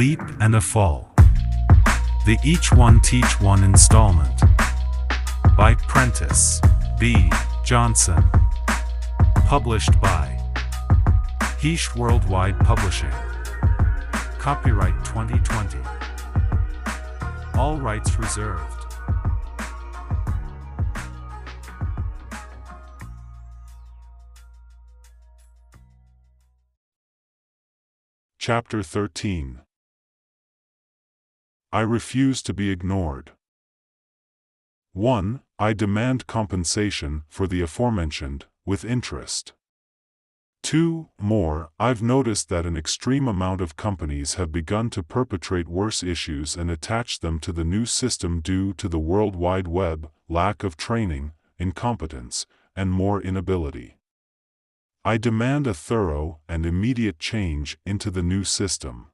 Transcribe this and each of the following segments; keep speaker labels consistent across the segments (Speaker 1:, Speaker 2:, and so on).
Speaker 1: leap and a fall. The Each One Teach One installment. By Prentice B. Johnson. Published by Heesh Worldwide Publishing. Copyright 2020. All rights reserved.
Speaker 2: Chapter 13 I refuse to be ignored. 1. I demand compensation for the aforementioned, with interest. 2. More, I've noticed that an extreme amount of companies have begun to perpetrate worse issues and attach them to the new system due to the World Wide Web, lack of training, incompetence, and more inability. I demand a thorough and immediate change into the new system.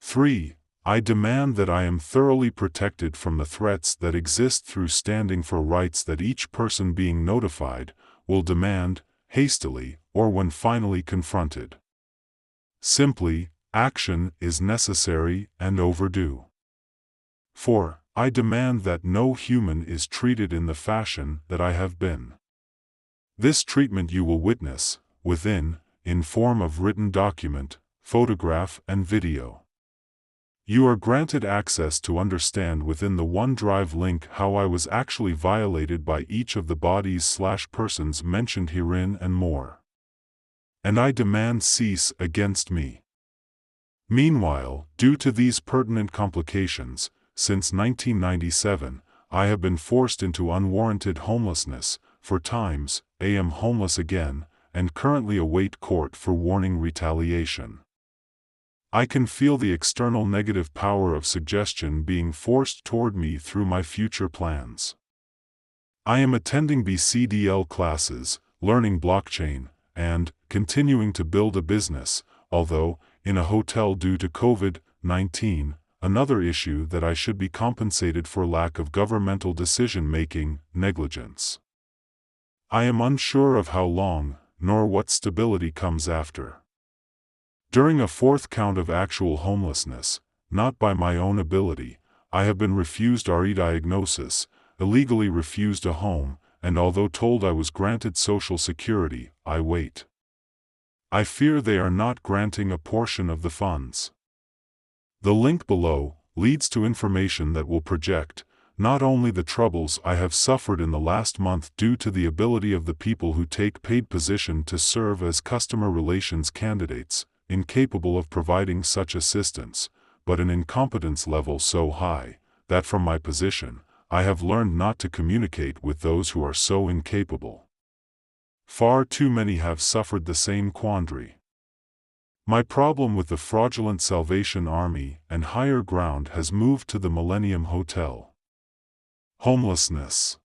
Speaker 2: 3. I demand that I am thoroughly protected from the threats that exist through standing for rights that each person being notified will demand, hastily, or when finally confronted. Simply, action is necessary and overdue. 4. I demand that no human is treated in the fashion that I have been. This treatment you will witness, within, in form of written document, photograph and video. You are granted access to understand within the OneDrive link how I was actually violated by each of the bodies slash persons mentioned herein and more. And I demand cease against me. Meanwhile, due to these pertinent complications, since 1997, I have been forced into unwarranted homelessness, for times, I am homeless again, and currently await court for warning retaliation. I can feel the external negative power of suggestion being forced toward me through my future plans. I am attending BCDL classes, learning blockchain, and continuing to build a business, although, in a hotel due to COVID 19, another issue that I should be compensated for lack of governmental decision making, negligence. I am unsure of how long, nor what stability comes after. During a fourth count of actual homelessness, not by my own ability, I have been refused RE diagnosis, illegally refused a home, and although told I was granted Social Security, I wait. I fear they are not granting a portion of the funds. The link below leads to information that will project, not only the troubles I have suffered in the last month due to the ability of the people who take paid position to serve as customer relations candidates, incapable of providing such assistance, but an incompetence level so high, that from my position, I have learned not to communicate with those who are so incapable. Far too many have suffered the same quandary. My problem with the fraudulent Salvation Army and higher ground has moved to the Millennium Hotel. Homelessness.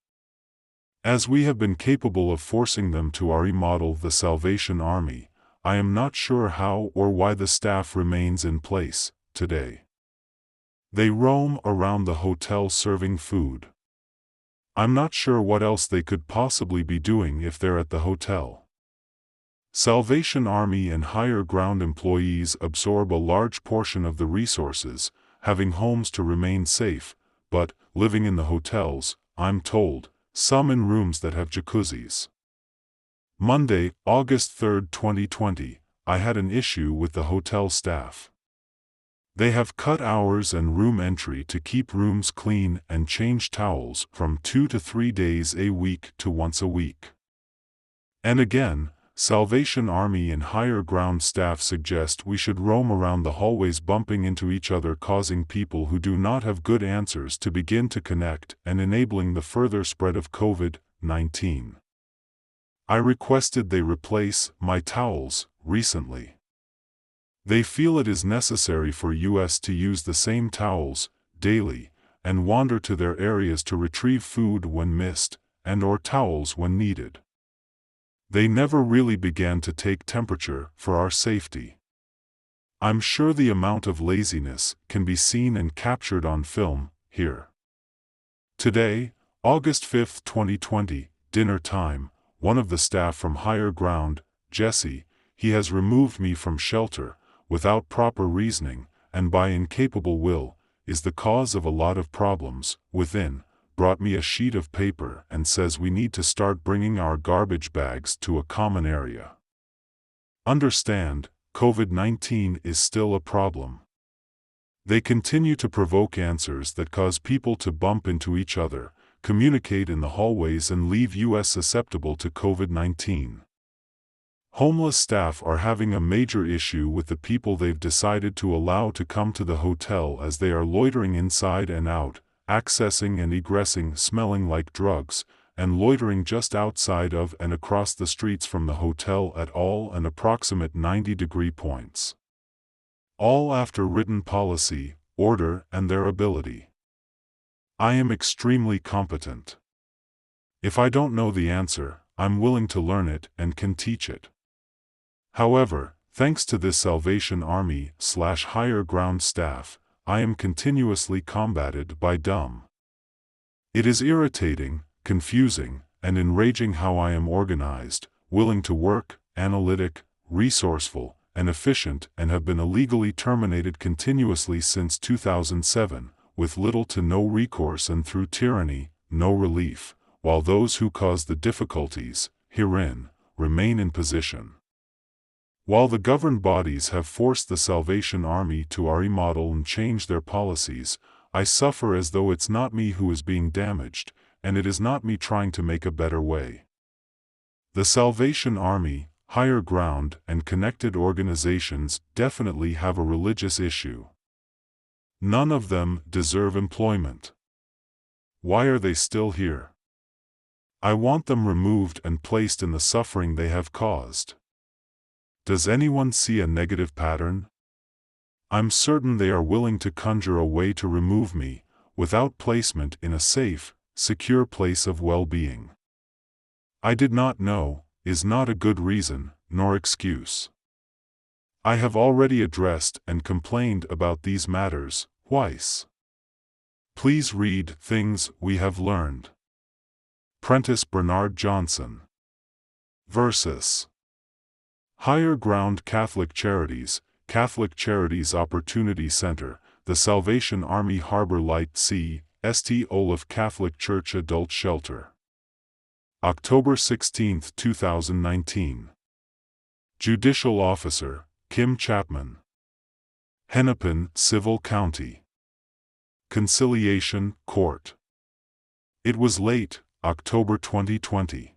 Speaker 2: As we have been capable of forcing them to remodel the Salvation Army, I am not sure how or why the staff remains in place, today. They roam around the hotel serving food. I'm not sure what else they could possibly be doing if they're at the hotel. Salvation Army and higher ground employees absorb a large portion of the resources, having homes to remain safe, but, living in the hotels, I'm told, some in rooms that have jacuzzis. Monday, August 3, 2020, I had an issue with the hotel staff. They have cut hours and room entry to keep rooms clean and change towels from two to three days a week to once a week. And again, Salvation Army and higher ground staff suggest we should roam around the hallways bumping into each other causing people who do not have good answers to begin to connect and enabling the further spread of COVID-19. I requested they replace my towels recently. They feel it is necessary for us to use the same towels daily and wander to their areas to retrieve food when missed and or towels when needed. They never really began to take temperature for our safety. I'm sure the amount of laziness can be seen and captured on film, here. Today, August 5, 2020, dinner time, one of the staff from higher ground, Jesse, he has removed me from shelter, without proper reasoning, and by incapable will, is the cause of a lot of problems, within, brought me a sheet of paper and says we need to start bringing our garbage bags to a common area. Understand, COVID-19 is still a problem. They continue to provoke answers that cause people to bump into each other, communicate in the hallways and leave US susceptible to COVID-19. Homeless staff are having a major issue with the people they've decided to allow to come to the hotel as they are loitering inside and out, accessing and egressing smelling like drugs, and loitering just outside of and across the streets from the hotel at all and approximate 90 degree points. All after written policy, order and their ability. I am extremely competent. If I don't know the answer, I'm willing to learn it and can teach it. However, thanks to this Salvation Army slash higher ground staff, I am continuously combated by dumb. It is irritating, confusing, and enraging how I am organized, willing to work, analytic, resourceful, and efficient and have been illegally terminated continuously since 2007, with little to no recourse and through tyranny, no relief, while those who cause the difficulties, herein, remain in position. While the governed bodies have forced the Salvation Army to remodel and change their policies, I suffer as though it's not me who is being damaged, and it is not me trying to make a better way. The Salvation Army, Higher Ground, and connected organizations definitely have a religious issue. None of them deserve employment. Why are they still here? I want them removed and placed in the suffering they have caused. Does anyone see a negative pattern? I'm certain they are willing to conjure a way to remove me, without placement in a safe, secure place of well-being. I did not know, is not a good reason, nor excuse. I have already addressed and complained about these matters, twice. Please read Things We Have Learned. Prentice Bernard Johnson. Versus. Higher Ground Catholic Charities, Catholic Charities Opportunity Center, the Salvation Army Harbor Light C. St. Olaf Catholic Church Adult Shelter. October 16, 2019. Judicial Officer, Kim Chapman. Hennepin, Civil County. Conciliation, Court. It was late, October 2020.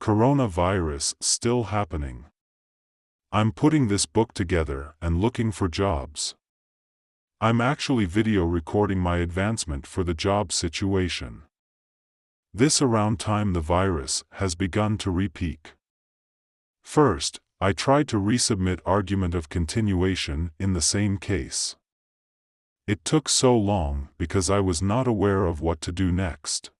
Speaker 2: Coronavirus still happening. I'm putting this book together and looking for jobs. I'm actually video recording my advancement for the job situation. This around time the virus has begun to repeak. First, I tried to resubmit argument of continuation in the same case. It took so long because I was not aware of what to do next.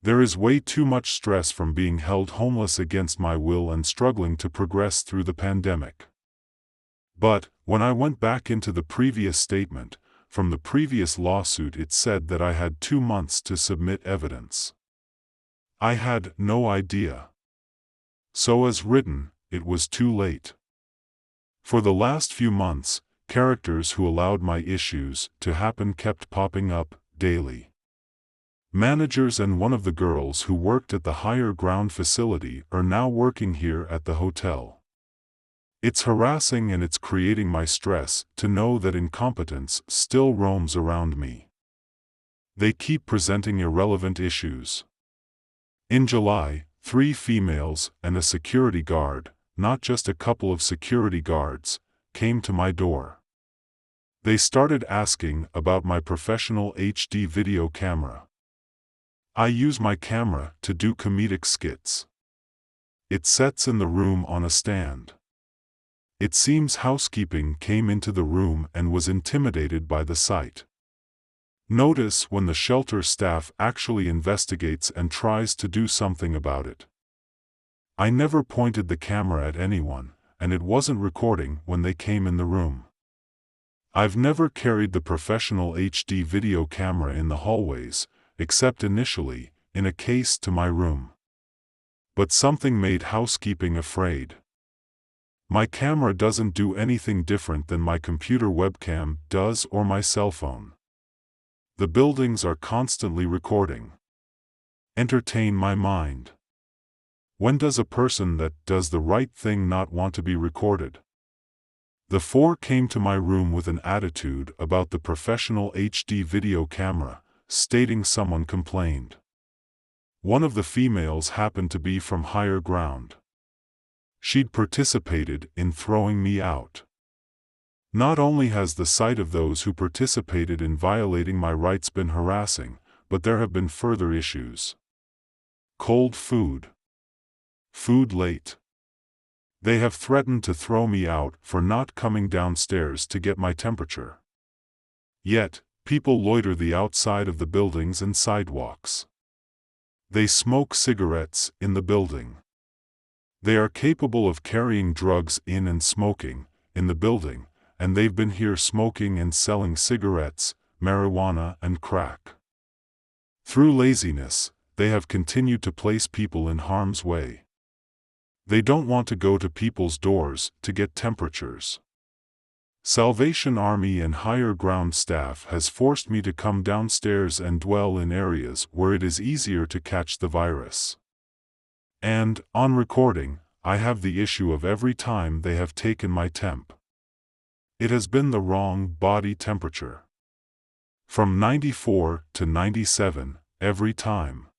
Speaker 2: There is way too much stress from being held homeless against my will and struggling to progress through the pandemic. But, when I went back into the previous statement, from the previous lawsuit it said that I had two months to submit evidence. I had no idea. So as written, it was too late. For the last few months, characters who allowed my issues to happen kept popping up, daily. Managers and one of the girls who worked at the higher ground facility are now working here at the hotel. It's harassing and it's creating my stress to know that incompetence still roams around me. They keep presenting irrelevant issues. In July, three females and a security guard, not just a couple of security guards, came to my door. They started asking about my professional HD video camera. I use my camera to do comedic skits. It sets in the room on a stand. It seems housekeeping came into the room and was intimidated by the sight. Notice when the shelter staff actually investigates and tries to do something about it. I never pointed the camera at anyone, and it wasn't recording when they came in the room. I've never carried the professional HD video camera in the hallways, except initially, in a case to my room. But something made housekeeping afraid. My camera doesn't do anything different than my computer webcam does or my cell phone. The buildings are constantly recording. Entertain my mind. When does a person that does the right thing not want to be recorded? The four came to my room with an attitude about the professional HD video camera, stating someone complained. One of the females happened to be from higher ground. She'd participated in throwing me out. Not only has the sight of those who participated in violating my rights been harassing, but there have been further issues. Cold food. Food late. They have threatened to throw me out for not coming downstairs to get my temperature. Yet, people loiter the outside of the buildings and sidewalks. They smoke cigarettes in the building. They are capable of carrying drugs in and smoking in the building, and they've been here smoking and selling cigarettes, marijuana and crack. Through laziness, they have continued to place people in harm's way. They don't want to go to people's doors to get temperatures. Salvation Army and higher ground staff has forced me to come downstairs and dwell in areas where it is easier to catch the virus. And, on recording, I have the issue of every time they have taken my temp. It has been the wrong body temperature. From 94 to 97, every time.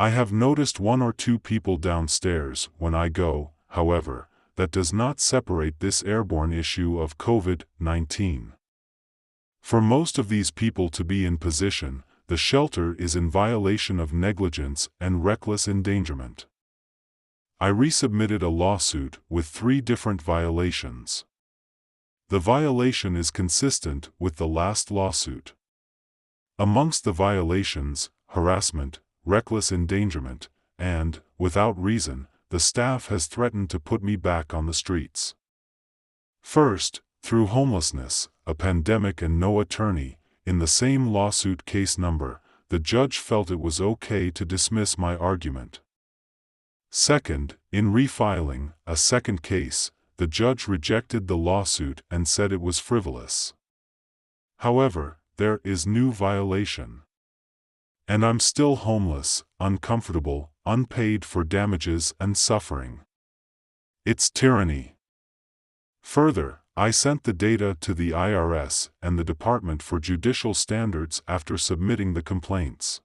Speaker 2: I have noticed one or two people downstairs when I go, however, that does not separate this airborne issue of COVID-19. For most of these people to be in position, the shelter is in violation of negligence and reckless endangerment. I resubmitted a lawsuit with three different violations. The violation is consistent with the last lawsuit. Amongst the violations, harassment, reckless endangerment, and, without reason, the staff has threatened to put me back on the streets. First, through homelessness, a pandemic and no attorney, in the same lawsuit case number, the judge felt it was okay to dismiss my argument. Second, in refiling a second case, the judge rejected the lawsuit and said it was frivolous. However, there is new violation. And I'm still homeless, uncomfortable, unpaid for damages and suffering. It's tyranny. Further, I sent the data to the IRS and the Department for Judicial Standards after submitting the complaints.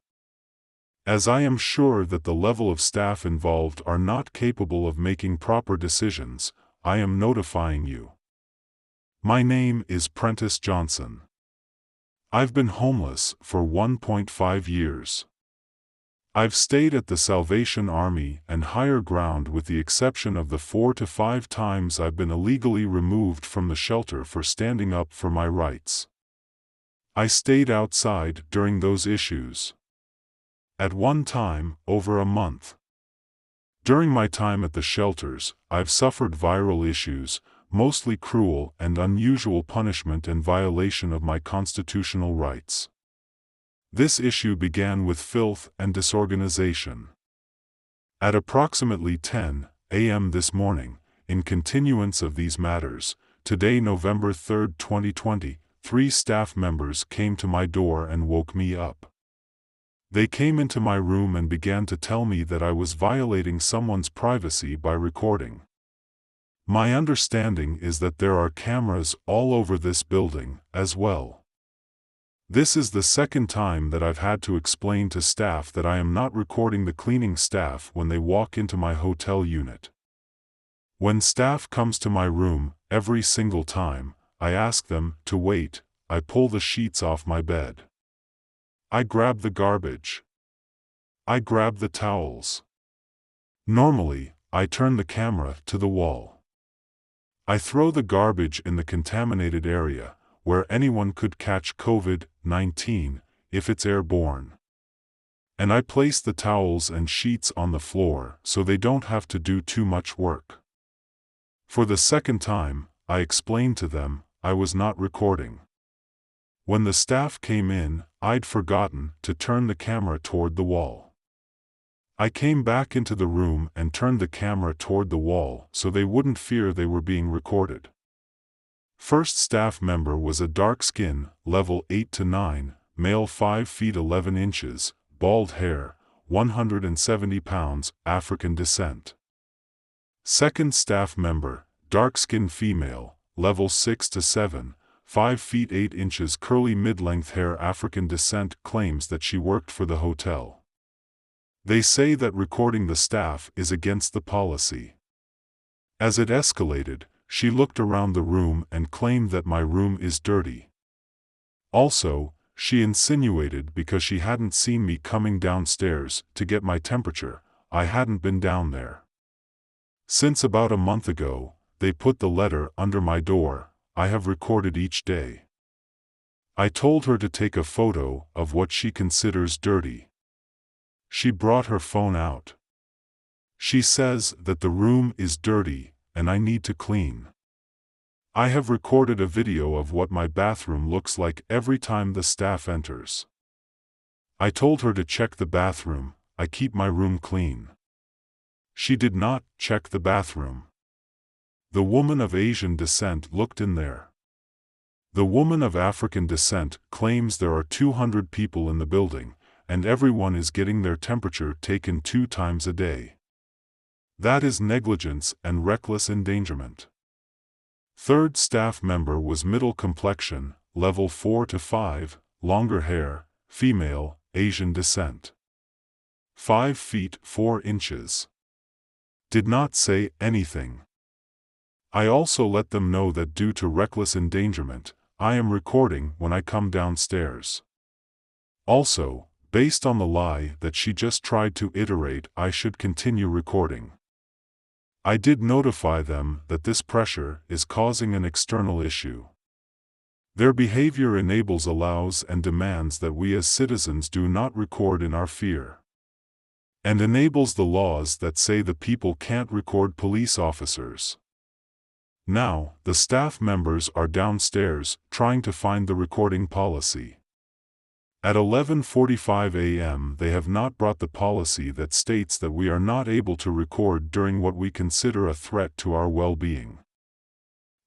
Speaker 2: As I am sure that the level of staff involved are not capable of making proper decisions, I am notifying you. My name is Prentice Johnson. I've been homeless for 1.5 years. I've stayed at the Salvation Army and higher ground with the exception of the four to five times I've been illegally removed from the shelter for standing up for my rights. I stayed outside during those issues. At one time, over a month. During my time at the shelters, I've suffered viral issues, mostly cruel and unusual punishment and violation of my constitutional rights. This issue began with filth and disorganization. At approximately 10 a.m. this morning, in continuance of these matters, today November 3, 2020, three staff members came to my door and woke me up. They came into my room and began to tell me that I was violating someone's privacy by recording. My understanding is that there are cameras all over this building, as well. This is the second time that I've had to explain to staff that I am not recording the cleaning staff when they walk into my hotel unit. When staff comes to my room, every single time, I ask them to wait, I pull the sheets off my bed. I grab the garbage. I grab the towels. Normally, I turn the camera to the wall. I throw the garbage in the contaminated area, where anyone could catch COVID-19, if it's airborne. And I place the towels and sheets on the floor so they don't have to do too much work. For the second time, I explained to them, I was not recording. When the staff came in, I'd forgotten to turn the camera toward the wall. I came back into the room and turned the camera toward the wall so they wouldn't fear they were being recorded. First staff member was a dark skin, level 8 to 9, male 5 feet 11 inches, bald hair, 170 pounds, African descent. Second staff member, dark skin female, level 6 to 7, 5 feet 8 inches curly mid-length hair African descent claims that she worked for the hotel. They say that recording the staff is against the policy. As it escalated, she looked around the room and claimed that my room is dirty. Also, she insinuated because she hadn't seen me coming downstairs to get my temperature, I hadn't been down there. Since about a month ago, they put the letter under my door, I have recorded each day. I told her to take a photo of what she considers dirty. She brought her phone out. She says that the room is dirty and I need to clean. I have recorded a video of what my bathroom looks like every time the staff enters. I told her to check the bathroom, I keep my room clean. She did not check the bathroom. The woman of Asian descent looked in there. The woman of African descent claims there are 200 people in the building, and everyone is getting their temperature taken two times a day. That is negligence and reckless endangerment. Third staff member was middle complexion, level 4 to 5, longer hair, female, Asian descent. 5 feet 4 inches. Did not say anything. I also let them know that due to reckless endangerment, I am recording when I come downstairs. Also, Based on the lie that she just tried to iterate I should continue recording. I did notify them that this pressure is causing an external issue. Their behavior enables allows and demands that we as citizens do not record in our fear. And enables the laws that say the people can't record police officers. Now, the staff members are downstairs, trying to find the recording policy. At 11.45 a.m. they have not brought the policy that states that we are not able to record during what we consider a threat to our well-being.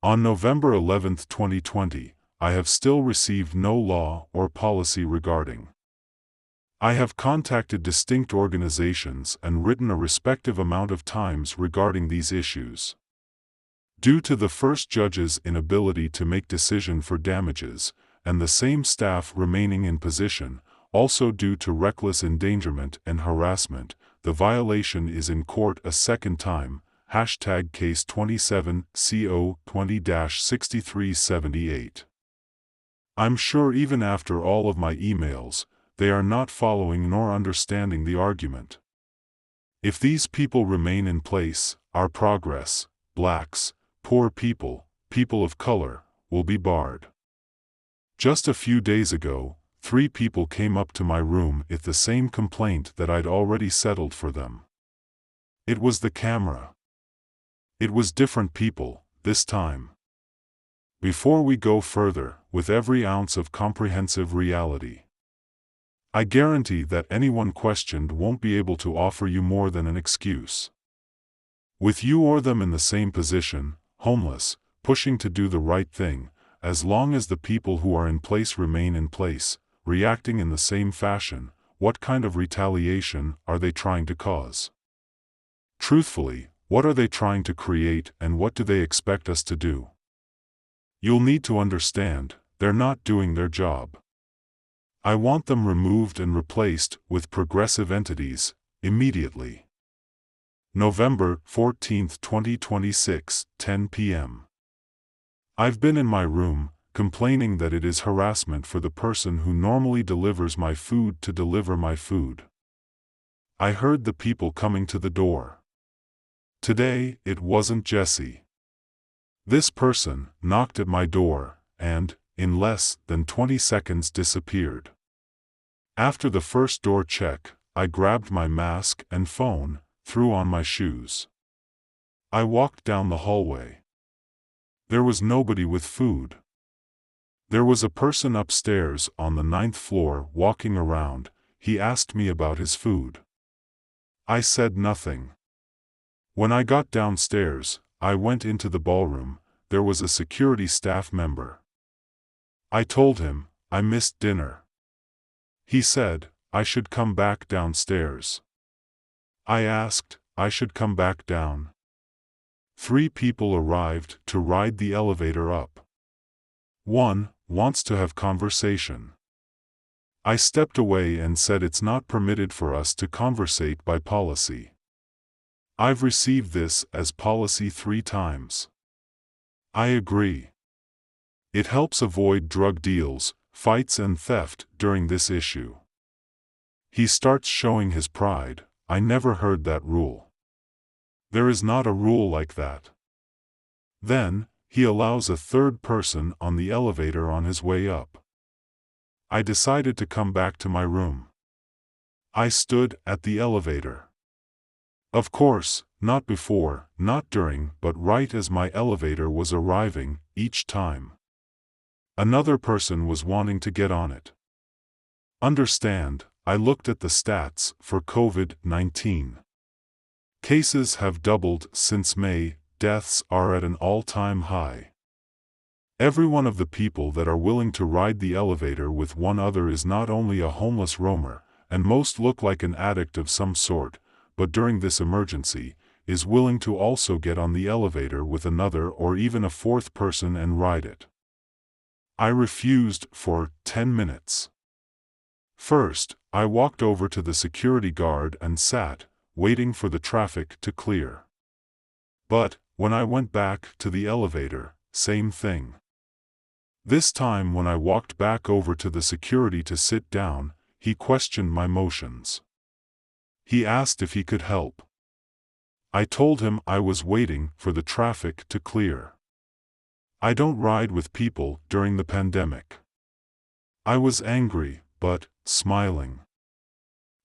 Speaker 2: On November 11, 2020, I have still received no law or policy regarding. I have contacted distinct organizations and written a respective amount of times regarding these issues. Due to the first judge's inability to make decision for damages, and the same staff remaining in position, also due to reckless endangerment and harassment, the violation is in court a second time, hashtag case 27 CO 20-6378. I'm sure even after all of my emails, they are not following nor understanding the argument. If these people remain in place, our progress, blacks, poor people, people of color, will be barred. Just a few days ago, three people came up to my room with the same complaint that I'd already settled for them. It was the camera. It was different people, this time. Before we go further, with every ounce of comprehensive reality, I guarantee that anyone questioned won't be able to offer you more than an excuse. With you or them in the same position, homeless, pushing to do the right thing, as long as the people who are in place remain in place, reacting in the same fashion, what kind of retaliation are they trying to cause? Truthfully, what are they trying to create and what do they expect us to do? You'll need to understand, they're not doing their job. I want them removed and replaced with progressive entities, immediately. November 14, 2026, 10 p.m. I've been in my room, complaining that it is harassment for the person who normally delivers my food to deliver my food. I heard the people coming to the door. Today, it wasn't Jesse. This person knocked at my door, and, in less than 20 seconds disappeared. After the first door check, I grabbed my mask and phone, threw on my shoes. I walked down the hallway. There was nobody with food. There was a person upstairs on the ninth floor walking around, he asked me about his food. I said nothing. When I got downstairs, I went into the ballroom, there was a security staff member. I told him, I missed dinner. He said, I should come back downstairs. I asked, I should come back down. Three people arrived to ride the elevator up. One wants to have conversation. I stepped away and said it's not permitted for us to conversate by policy. I've received this as policy three times. I agree. It helps avoid drug deals, fights and theft during this issue. He starts showing his pride, I never heard that rule. There is not a rule like that. Then, he allows a third person on the elevator on his way up. I decided to come back to my room. I stood at the elevator. Of course, not before, not during, but right as my elevator was arriving, each time. Another person was wanting to get on it. Understand, I looked at the stats for COVID-19. Cases have doubled since May, deaths are at an all-time high. Every one of the people that are willing to ride the elevator with one other is not only a homeless roamer, and most look like an addict of some sort, but during this emergency, is willing to also get on the elevator with another or even a fourth person and ride it. I refused for 10 minutes. First, I walked over to the security guard and sat, waiting for the traffic to clear. But, when I went back to the elevator, same thing. This time when I walked back over to the security to sit down, he questioned my motions. He asked if he could help. I told him I was waiting for the traffic to clear. I don't ride with people during the pandemic. I was angry, but smiling.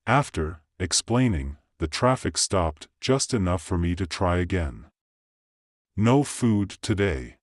Speaker 2: After explaining, the traffic stopped just enough for me to try again. No food today.